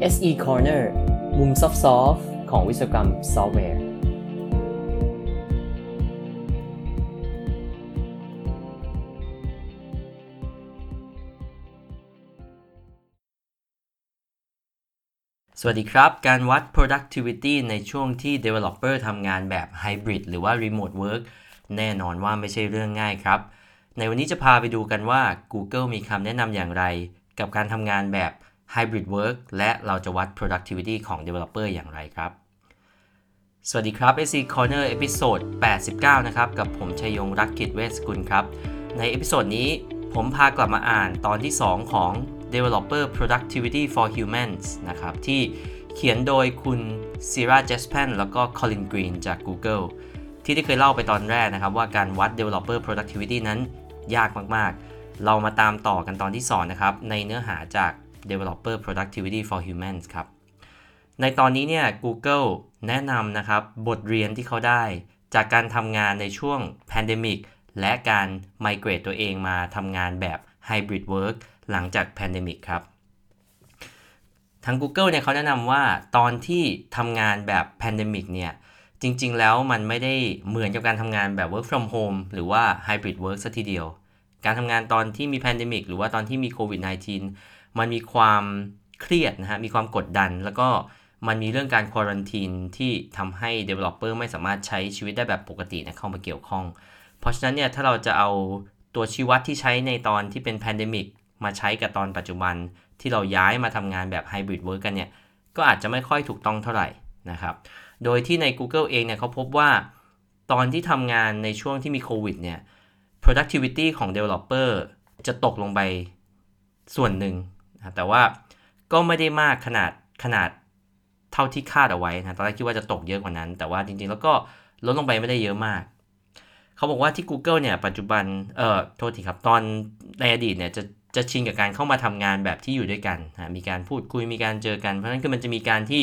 SE Corner มุมซอฟต์ของวิศวกรรมซอฟต์แวร์ สวัสดีครับ การวัด productivity ในช่วงที่ developer ทำงานแบบ hybrid หรือว่า remote work แน่นอนว่าไม่ใช่เรื่องง่ายครับ ในวันนี้จะพาไปดูกันว่า Google มีคำแนะนำอย่างไร กับการทำงานแบบ hybrid work และเราจะวัด productivity ของ developer อย่างไรครับ สวัสดีครับ SE Corner episode 89 นะครับ กับผมชัยยงรักกิจเวสกุลครับ ใน episode นี้ผมพากลับมาอ่านตอนที่ 2 ของ Developer Productivity for Humans นะครับ ที่เขียนโดยคุณ Ciera Jaspan แล้วก็ Colin Green จาก Google ที่ได้เคยเล่าไปตอนแรกนะครับ ว่าการวัด Developer Productivity นั้นยากมาก ๆ เรามาตามต่อกันตอนที่ 2 นะครับ ในเนื้อหาจาก Developer Productivity for Humans ครับ ในตอนนี้เนี่ย Google แนะนำนะครับ บทเรียนที่เขาได้จากการทำงานในช่วง Pandemic และการ migrate ตัวเองมาทำงานแบบ Hybrid Work หลังจาก Pandemic ครับทาง Google เนี่ยเขาแนะนำว่าตอนที่ทำงานแบบ Pandemic เนี่ยจริงๆ แล้วมันไม่ได้เหมือนกับการทำงานแบบ Work from Home หรือว่า Hybrid Work สัทีเดียว การทำงานตอนที่มี Pandemic หรือว่าตอนที่มีโควิด -19 มันมีความเครียดนะฮะ มีความกดดัน แล้วก็มันมีเรื่องการควอรันทีนที่ทำให้ Developer ไม่สามารถใช้ชีวิตได้แบบปกตินะเข้ามาเกี่ยวข้อง เพราะฉะนั้นเนี่ยถ้าเราจะเอาตัวชี้วัดที่ใช้ในตอนที่เป็น Pandemic มาใช้กับตอนปัจจุบันที่เราย้ายมาทำงานแบบ Hybrid Work กันเนี่ย ก็อาจจะไม่ค่อยถูกต้องเท่าไหร่นะครับ โดยที่ใน Google เองเนี่ยเขาพบว่าตอนที่ทำงานในช่วงที่มีโควิดเนี่ย productivity ของ developer จะตกลงไปส่วนหนึ่ง นะแต่ว่าก็ไม่ได้มากขนาดขนาดเท่าที่คาดเอาไว้นะตอนแรกคิดว่าจะตกเยอะกว่านั้น แต่ว่าจริงๆ แล้วก็ลดลงไปไม่ได้เยอะมาก เขาบอกว่าที่ Google เนี่ยปัจจุบันเอ่อโทษทีครับ ตอนในอดีตเนี่ยจะจะชินกับการเข้ามาทำงานแบบที่อยู่ด้วยกันนะมีการพูดคุยมีการเจอกัน เพราะฉะนั้นคือมันจะมีการที่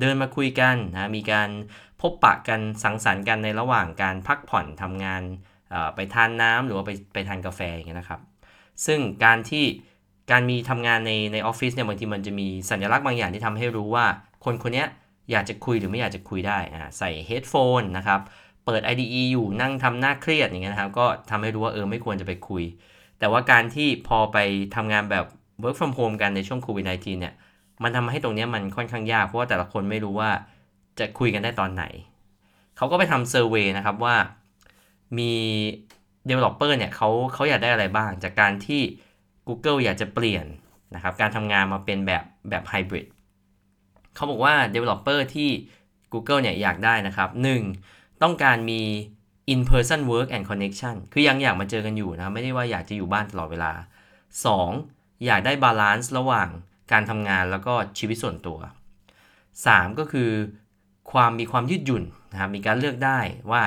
เดินมาคุยกันนะมีการพบปะกันสังสรรค์กันในระหว่างการพักผ่อนทำงานไปทานน้ำหรือว่าไปไปทานกาแฟอย่างเงี้ยนะครับ ซึ่งการที่ การมีทำงานในในออฟฟิศเนี่ยบางทีมันจะมีสัญลักษณ์บางอย่างที่ทำให้รู้ว่า คนคนนี้อยากจะคุยหรือไม่อยากจะคุยได้อ่าใส่เฮดโฟนนะครับเปิด IDE อยู่นั่งทำหน้าเครียดอย่างเงี้ยนะครับ ก็ทำให้รู้ว่าเออไม่ควรจะไปคุย แต่ว่าการที่พอไปทำงานแบบ work from home กันในช่วงโควิด -19 เนี่ย มันทำให้ตรงนี้มันค่อนข้างยาก เพราะว่าแต่ละคนไม่รู้ว่าจะคุยกันได้ตอนไหน เขาก็ไปทำเซอร์เวยนะครับว่ามี developer เนี่ยเขาเขาอยากได้อะไรบ้าง จากการที่ Google อยากจะเปลี่ยนนะครับการทำงานมาเป็นแบบแบบไฮบริดเขาบอกว่า developer ที่ Google เนี่ยอยากได้นะครับ 1. ต้องการมี in person work and connection คือยังอยากมาเจอกันอยู่นะไม่ได้ว่าอยากจะอยู่บ้านตลอดเวลา 2. อยากได้ balance ระหว่างการทำงานแล้วก็ชีวิตส่วนตัว 3. ก็คือความมีความยืดหยุ่นนะครับมีการเลือกได้ว่า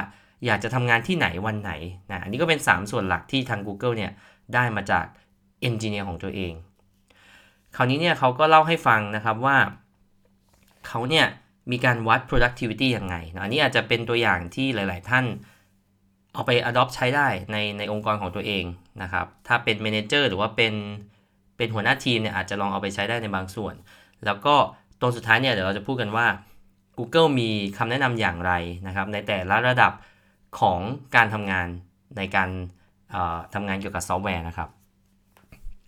อยากจะทำงานที่ไหนวันไหนนะอันนี้ก็เป็น 3 ส่วนหลักที่ทาง Google เนี่ยได้มาจาก engineer ของตัวเอง คราวนี้เนี่ยเขาก็เล่าให้ฟังนะครับว่าเขาเนี่ยมีการวัด productivity ยังไงนะอันนี้อาจจะเป็นตัวอย่างที่หลาย ๆ ท่านเอาไป adopt ใช้ได้ในในองค์กรของตัวเองนะครับ ถ้าเป็น manager หรือว่าเป็นเป็นหัวหน้าทีมเนี่ยอาจจะลองเอาไปใช้ได้ในบางส่วน แล้วก็ตรงสุดท้ายเนี่ยเดี๋ยวเราจะพูดกันว่า Google มีคำแนะนำอย่างไรนะครับ ในแต่ละระดับของการทำงานในการทำงานเกี่ยวกับซอฟต์แวร์นะครับ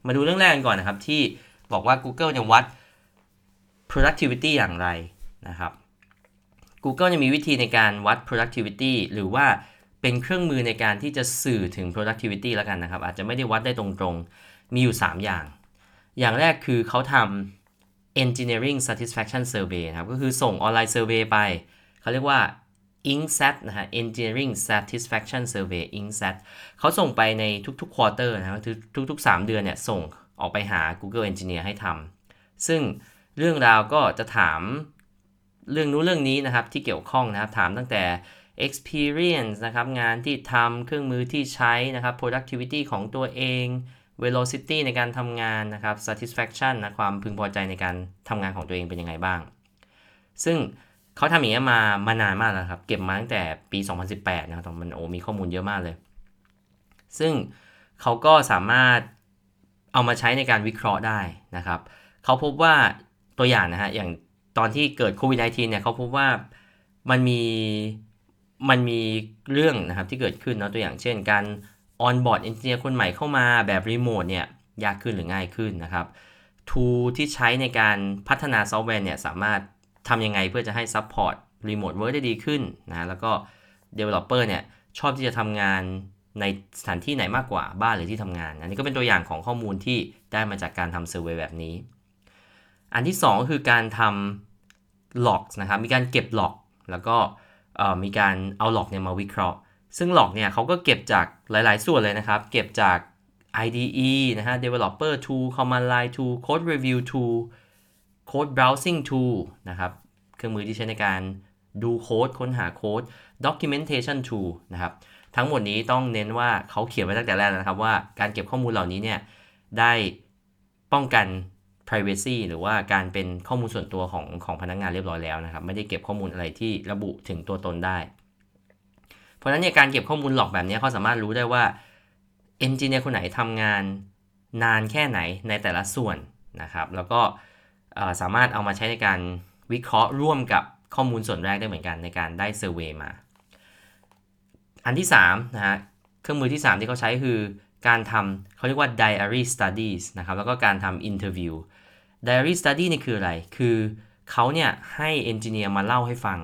มาดูเรื่องแรกกันก่อนนะครับ ที่บอกว่า Google จะวัด productivity อย่างไรนะครับ Google จะมีวิธีในการวัด productivity หรือว่าเป็นเครื่องมือในการที่จะสื่อถึง productivity แล้วกันนะครับ อาจจะไม่ได้วัดได้ตรงๆ มีอยู่ 3 อย่าง อย่างแรกคือเขาทำ engineering satisfaction survey นะครับ ก็คือส่งออนไลน์ survey ไป เขาเรียกว่า INSAT นะฮะ engineering satisfaction survey INSAT เขาส่งไปในทุกๆ quarter นะครับทุกๆ 3 เดือนเนี่ยส่งออกไปหา Google Engineer ให้ทำซึ่งเรื่องราวก็จะถามเรื่องนู้นเรื่องนี้นะครับที่เกี่ยวข้องนะครับถามตั้งแต่ experience นะครับงานที่ทำเครื่องมือที่ใช้นะครับ productivity ของตัวเอง velocity ในการทำงานนะครับ satisfaction นะความพึงพอใจในการทำงานของตัวเองเป็นยังไงบ้าง ซึ่ง เขาทำอย่างนี้มามานานมากแล้วครับ เก็บมาตั้งแต่ปี 2018 นะครับมันโอ้มีข้อมูลเยอะมากเลย ซึ่งเขาก็สามารถเอามาใช้ในการวิเคราะห์ได้นะครับเขาพบว่าตัวอย่างนะฮะอย่างตอนที่เกิดโควิด -19 เนี่ยเขาพบว่ามันมีมันมีเรื่องนะครับที่เกิดขึ้นเนาะตัวอย่างเช่น การ onboard engineer คนใหม่เข้ามาแบบรีโมทเนี่ยยากขึ้นหรือง่ายขึ้นนะครับ toolที่ใช้ในการพัฒนาซอฟต์แวร์เนี่ยสามารถ ทำยังไงเพื่อจะให้ support remote work ได้ดีขึ้นนะแล้วก็ Developer เนี่ยชอบที่จะทำงานในสถานที่ไหนมากกว่าบ้านหรือที่ทำงานอันนี้ก็เป็นตัวอย่างของข้อมูลที่ได้มาจากการทำ survey แบบนี้ อันที่ 2 คือการทำ logs นะครับมีการเก็บ log แล้วก็มีการเอา log เนี่ยมาวิเคราะห์ ซึ่ง log เนี่ยเขาก็เก็บจากหลาย ๆ ส่วนเลยนะครับ เก็บจาก IDE นะฮะ developer tool command line tool code review tool code browsing tool นะครับเครื่องมือที่ใช้ในการดูโค้ดค้นหาโค้ด documentation tool นะครับทั้งหมดนี้ต้องเน้นว่าเขาเขียนไว้ตั้งแต่แรกนะครับว่าการเก็บข้อมูลเหล่านี้เนี่ยได้ป้องกัน privacy หรือว่าการเป็นข้อมูลส่วนตัวของของพนักงงานเรียบร้อยแล้วนะครับ ไม่ได้เก็บข้อมูลอะไรที่ระบุถึงตัวตนได้ เพราะฉะนั้นเนี่ยการเก็บข้อมูลหลอกแบบนี้เขาสามารถรู้ได้ว่าเอนจิเนียร์คนไหนทำงานนานแค่ไหนในแต่ละส่วนนะครับ แล้วก็ สามารถเอามาใช้ในการวิเคราะห์ร่วมกับข้อมูลส่วนแรกได้เหมือนกันในการได้เซอร์เวยมา อันที่3นะฮะเครื่องมือที่ 3 ที่เขาใช้คือการทำเขาเรียกว่า diary studies นะครับแล้วก็การทำ interview diary study นี่คืออะไร คือเขาเนี่ยให้เอนจิเนียร์มาเล่าให้ฟัง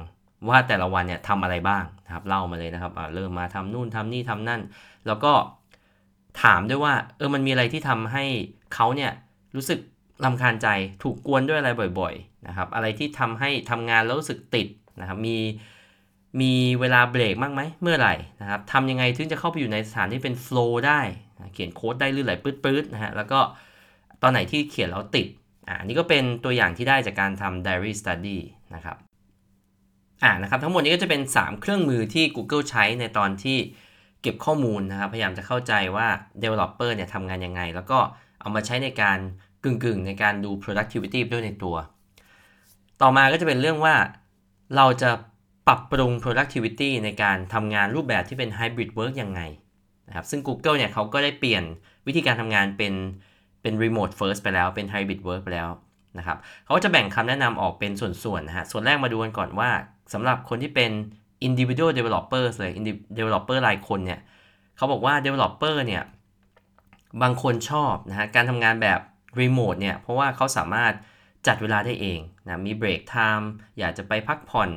ว่าแต่ละวันเนี่ยทำอะไรบ้างนะครับเล่ามาเลยนะครับเริ่มมาทำนู่นทำนี่ทำนั่น แล้วก็ถามด้วยว่าเออมันมีอะไรที่ทำให้เขาเนี่ยรู้สึก ลำคาญใจถูกกวนด้วยอะไรบ่อยๆนะครับอะไรที่ทำให้ทำงานแล้วรู้สึกติดนะครับมีมีเวลาเบรกมากไหมเมื่อไหร่นะครับทำยังไงถึงจะเข้าไปอยู่ในสถานที่เป็นโฟล์ได้เขียนโค้ดได้ลื่นไหลปื๊ดๆนะฮะแล้วก็ตอนไหนที่เขียนแล้วติดอ่านี่ก็เป็นตัวอย่างที่ได้จากการทำ diary study นะครับอ่านะครับทั้งหมดนี้ก็จะเป็น 3 เครื่องมือที่ Google ใช้ในตอนที่เก็บข้อมูลนะครับพยายามจะเข้าใจว่า developer เนี่ยทำงานยังไง แล้วก็เอามาใช้ในการ กึ่งๆ ในการดู productivity ด้วยในตัว ต่อมาก็จะเป็นเรื่องว่าเราจะปรับปรุง productivity ในการทำงานรูปแบบที่เป็น hybrid work ยังไงนะครับซึ่ง Google เนี่ยเขาก็ได้เปลี่ยนวิธีการทำงานเป็นเป็น remote first ไปแล้วเป็น hybrid work ไปแล้วนะครับเขาจะแบ่งคำแนะนำออกเป็นส่วนๆนะฮะส่วนแรกมาดูกันก่อนว่าสำหรับคนที่เป็น individual developers เลย developer รายคนเนี่ยเขาบอกว่า developer เนี่ยบางคนชอบนะฮะการทำงานแบบ remote เนี่ยเพราะว่าเขาสามารถจัดเวลาได้เองนะมี break time อยากจะไปพักผ่อน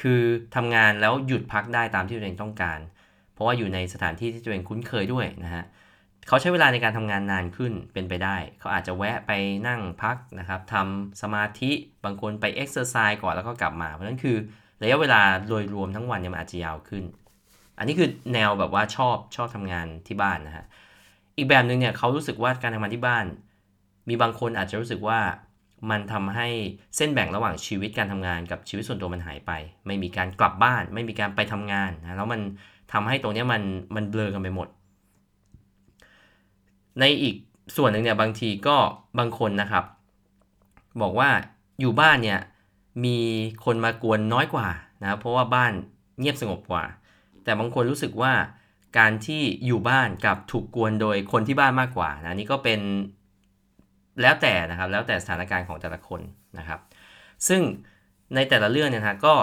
คือทำงานแล้วหยุดพักได้ตามที่ตัวเองต้องการ เพราะว่าอยู่ในสถานที่ที่ตัวเองคุ้นเคยด้วยนะฮะเขาใช้เวลาในการทำงานนานขึ้นเป็นไปได้ เขาอาจจะแวะไปนั่งพักนะครับทำสมาธิบางคนไป exercise ก่อนแล้วก็กลับมา เพราะนั้นคือระยะเวลาโดยรวมทั้งวันเนี่ยมันอาจจะยาวขึ้น อันนี้คือแนวแบบว่าชอบชอบทำงานที่บ้านนะฮะอีกแบบหนึ่งเนี่ยเขารู้สึกว่าการทำงานที่บ้าน มีบางคนอาจจะรู้สึกว่ามันทำให้เส้นแบ่งระหว่างชีวิตการทำงานกับชีวิตส่วนตัวมันหายไป ไม่มีการกลับบ้าน ไม่มีการไปทำงานนะแล้วมันทำให้ตรงนี้มันมันเบลอกันไปหมด ในอีกส่วนหนึ่งเนี่ยบางทีก็บางคนนะครับ บอกว่าอยู่บ้านเนี่ยมีคนมากวนน้อยกว่านะเพราะว่าบ้านเงียบสงบกว่า แต่บางคนรู้สึกว่าการที่อยู่บ้านกับถูกกวนโดยคนที่บ้านมากกว่านะนี่ก็เป็น แล้วแต่นะครับแล้วแต่สถานการณ์ของแต่ละคนนะครับ ซึ่งในแต่ละเรื่องเนี่ยนะก็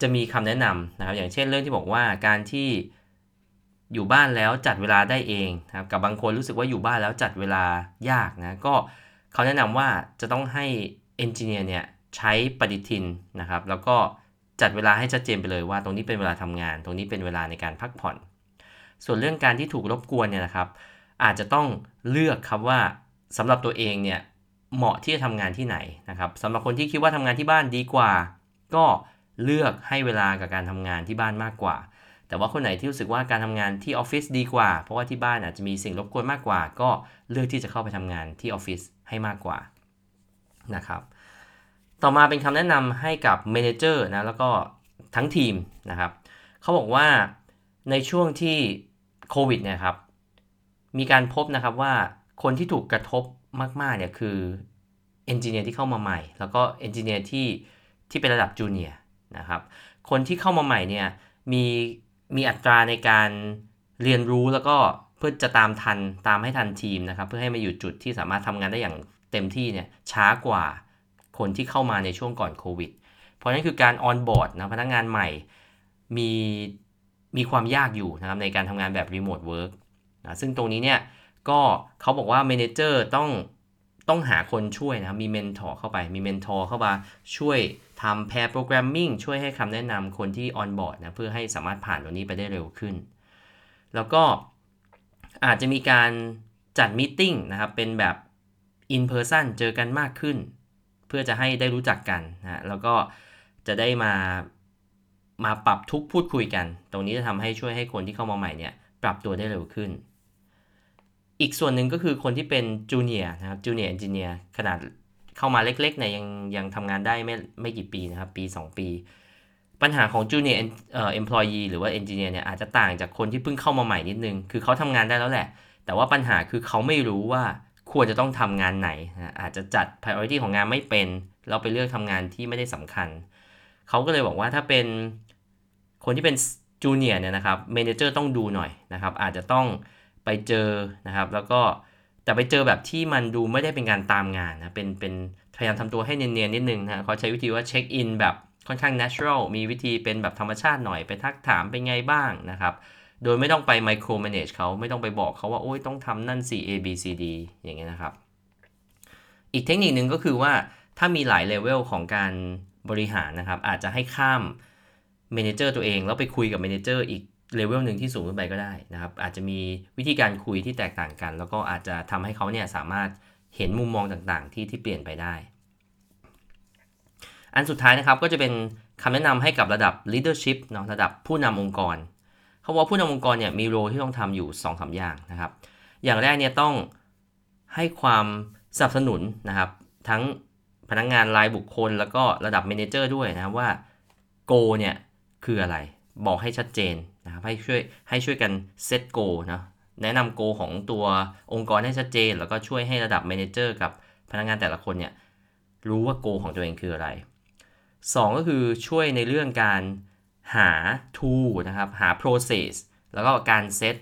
จะมีคำแนะนำนะครับ อย่างเช่นเรื่องที่บอกว่าการที่อยู่บ้านแล้วจัดเวลาได้เองนะครับกับบางคนรู้สึกว่าอยู่บ้านแล้วจัดเวลายากนะก็เขาแนะนำว่าจะต้องให้เอนจิเนียร์เนี่ยใช้ปฏิทินนะครับ แล้วก็จัดเวลาให้ชัดเจนไปเลยว่าตรงนี้เป็นเวลาทำงาน ตรงนี้เป็นเวลาในการพักผ่อน ส่วนเรื่องการที่ถูกรบกวนเนี่ยนะครับ อาจจะต้องเลือกครับว่า สำหรับตัวเองเนี่ยเหมาะที่จะทำงานที่ไหนนะครับสำหรับคนที่คิดว่าทำงานที่บ้านดีกว่า ก็เลือกให้เวลากับการทำงานที่บ้านมากกว่า แต่ว่าคนไหนที่รู้สึกว่าการทำงานที่ออฟฟิศดีกว่า เพราะว่าที่บ้านอาจจะมีสิ่งรบกวนมากกว่า ก็เลือกที่จะเข้าไปทำงานที่ออฟฟิศให้มากกว่านะครับต่อมาเป็นคำแนะนำให้กับ manager นะแล้วก็ทั้งทีมนะครับเขาบอกว่าในช่วงที่โควิดเนี่ยครับมีการพบนะครับว่า คนที่ถูกกระทบมาก ๆ เนี่ยคือเอนจิเนียร์ที่เข้ามาใหม่ แล้วก็เอนจิเนียร์ที่ที่เป็นระดับจูเนียร์นะครับ คนที่เข้ามาใหม่เนี่ยมีมีอัตราในการเรียนรู้แล้วก็เพื่อจะตามทันตามให้ทันทีมนะครับ เพื่อให้มาอยู่จุดที่สามารถทำงานได้อย่างเต็มที่เนี่ยช้ากว่าคนที่เข้ามาในช่วงก่อนโควิด เพราะนั้นคือการ onboard นะพนักงานใหม่มีมีความยากอยู่นะครับในการทำงานแบบ remote work นะซึ่งตรงนี้เนี่ย ก็เขาบอกว่า manager ต้องต้องหาคนช่วยนะมี mentor เข้าไป มี mentor เข้ามาช่วยทำ pair programming ช่วยให้คำแนะนำคนที่ onboard นะเพื่อให้สามารถผ่านตรงนี้ไปได้เร็วขึ้น แล้วก็อาจจะมีการจัด meeting นะครับ เป็นแบบ in person เจอกันมากขึ้น เพื่อจะให้ได้รู้จักกันนะแล้วก็จะได้มามาปรับทุกข์พูดคุยกัน ตรงนี้จะทำให้ช่วยให้คนที่เข้ามาใหม่เนี่ยปรับตัวได้เร็วขึ้น อีกส่วนหนึ่งก็คือคนที่เป็น junior นะครับ junior engineer ขนาดเข้ามาเล็กๆเนี่ยยังยังทำงานได้ไม่ไม่กี่ปีนะครับ ปี 2 ปี ปัญหาของ junior เอ่อ employee หรือว่า engineer เนี่ยอาจจะต่างจากคนที่เพิ่งเข้ามาใหม่นิดนึง คือเขาทำงานได้แล้วแหละ แต่ว่าปัญหาคือเขาไม่รู้ว่าควรจะต้องทำงานไหน อาจจะจัด priority ของงานไม่เป็น เราไปเลือกทำงานที่ไม่ได้สำคัญ เขาก็เลยบอกว่าถ้าเป็นคนที่เป็นจูเนียร์เนี่ยนะครับเมนเจอร์ต้องดูหน่อยนะครับอาจจะต้อง ไปเจอนะครับ แล้วก็แต่ไปเจอแบบที่มันดูไม่ได้เป็นการตามงานนะ เป็นเป็นพยายามทำตัวให้เนียนๆนิดนึงนะเขาใช้วิธีว่าเช็คอินแบบค่อนข้าง natural มีวิธีเป็นแบบธรรมชาติหน่อยไปทักถามเป็นไงบ้างนะครับ โดยไม่ต้องไป micro manage เขาไม่ต้องไปบอกเขาว่า โอ้ยต้องทำนั่น C A B C D อย่างเงี้ยนะครับ อีกเทคนิคหนึ่งก็คือว่าถ้ามีหลายเลเวลของการบริหารนะครับ อาจจะให้ข้าม manager ตัวเอง แล้วไปคุยกับ manager อีก เลเวลหนึ่งที่สูงขึ้นไปก็ได้นะครับ อาจจะมีวิธีการคุยที่แตกต่างกัน แล้วก็อาจจะทำให้เขาเนี่ยสามารถเห็นมุมมองต่างๆ ที่ที่เปลี่ยนไปได้ อันสุดท้ายนะครับก็จะเป็นคำแนะนำให้กับระดับ leadership เนาะระดับผู้นำองค์กร เขาบอกผู้นำองค์กรเนี่ยมี role ที่ต้องทำอยู่2อสอย่างนะครับ อย่างแรกเนี่ยต้องให้ความสนับสนุนนะครับทั้งพนักงานรายบุคคล แล้วก็ระดับ manager ด้วยนะครับว่า goal เนี่ยคืออะไรบอกให้ชัดเจน ให้ช่วยให้ช่วยกัน set goal นะแนะนำ goal ของตัวองค์กรให้ชัดเจน แล้วก็ช่วยให้ระดับ manager กับพนักงานแต่ละคนเนี่ยรู้ว่าโกของตัวเองคืออะไร 2 ก็คือช่วยในเรื่องการหา tool นะครับหา process แล้วก็การเซต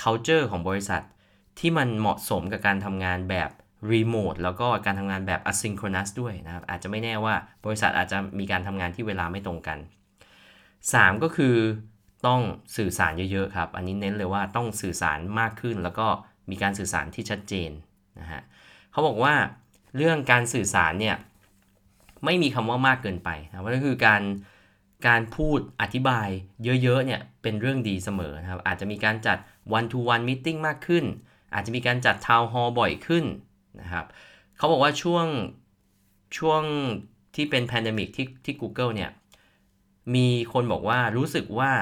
culture ของบริษัท ที่มันเหมาะสมกับการทำงานแบบ remote แล้วก็การทำงานแบบ asynchronous ด้วยนะครับ อาจจะไม่แน่ว่าบริษัทอาจจะมีการทำงานที่เวลาไม่ตรงกัน 3 ก็คือ ต้องสื่อสารเยอะๆครับ อันนี้เน้นเลยว่าต้องสื่อสารมากขึ้น แล้วก็มีการสื่อสารที่ชัดเจนนะฮะเขาบอกว่าเรื่องการสื่อสารเนี่ยไม่มีคำว่ามากเกินไปนะว่าก็คือการการพูดอธิบายเยอะๆเนี่ยเป็นเรื่องดีเสมอนะครับอาจจะมีการจัด one to one meeting มากขึ้น อาจจะมีการจัด town hall บ่อยขึ้นนะครับเขาบอกว่าช่วงช่วงที่เป็น pandemic ที่ที่ Google เนี่ยมีคนบอกว่ารู้สึกว่า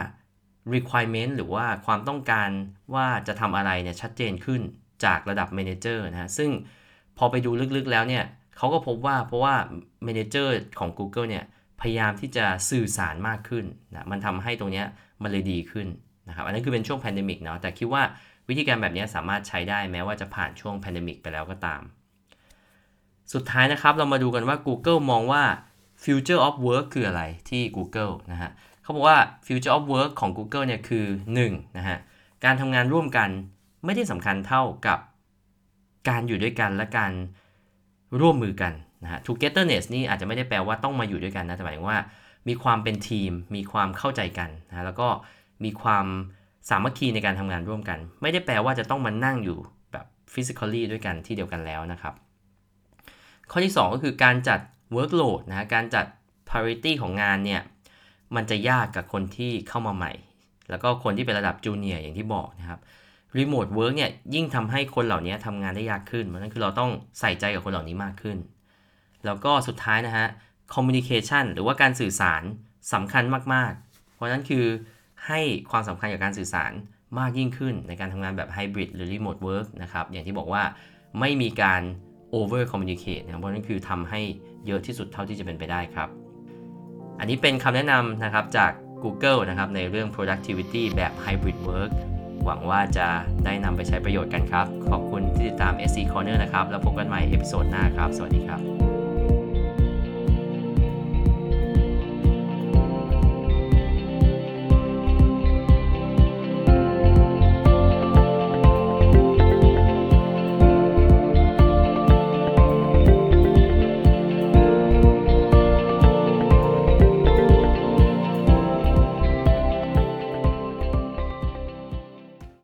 requirement หรือว่าความต้องการว่าจะทำอะไรเนี่ยชัดเจนขึ้นจากระดับ manager นะฮะ ซึ่งพอไปดูลึกๆแล้วเนี่ยเขาก็พบว่าเพราะว่า manager ของ Google เนี่ยพยายามที่จะสื่อสารมากขึ้นนะมันทำให้ตรงนี้มันเลยดีขึ้นนะครับ อันนี้คือเป็นช่วง pandemic เนาะ แต่คิดว่าวิธีการแบบนี้สามารถใช้ได้แม้ว่าจะผ่านช่วง pandemic ไปแล้วก็ตาม สุดท้ายนะครับเรามาดูกันว่า Google มองว่า future of work คืออะไรที่ Google นะฮะ เขาบอกว่า future of work ของ Google เนี่ยคือ1นะฮะการทำงานร่วมกันไม่ได้สำคัญเท่ากับการอยู่ด้วยกันและการร่วมมือกันนะฮะ togetherness นี่อาจจะไม่ได้แปลว่าต้องมาอยู่ด้วยกันนะแต่หมายถึงว่า มีความเป็นทีม มีความเข้าใจกันนะแล้วก็มีความสามัคคีในการทำงานร่วมกัน ไม่ได้แปลว่าจะต้องมานั่งอยู่แบบ physically ด้วยกันที่เดียวกันแล้วนะครับ ข้อที่ 2 ก็คือการจัด workload นะการจัด priority ของงานเนี่ย มันจะยากกับคนที่เข้ามาใหม่ แล้วก็คนที่เป็นระดับ junior อย่างที่บอกนะครับ remote work เนี่ยยิ่งทำให้คนเหล่านี้ทำงานได้ยากขึ้นเพราะนั้นคือเราต้องใส่ใจกับคนเหล่านี้มากขึ้น แล้วก็สุดท้ายนะฮะ communication หรือว่าการสื่อสารสำคัญมาก ๆ เพราะนั้นคือให้ความสำคัญกับการสื่อสารมากยิ่งขึ้นในการทำงานแบบไฮบริดหรือ remote work นะครับอย่างที่บอกว่าไม่มีการ over communicate นะเพราะนั้นคือทำให้เยอะที่สุดเท่าที่จะเป็นไปได้ครับ อันนี้เป็นคำแนะนำนะครับจาก Google นะครับในเรื่อง productivity แบบ hybrid work หวังว่าจะได้นำไปใช้ประโยชน์กันครับ ขอบคุณที่ติดตาม SC Corner นะครับ แล้วพบกันใหม่ episode หน้าครับ สวัสดีครับ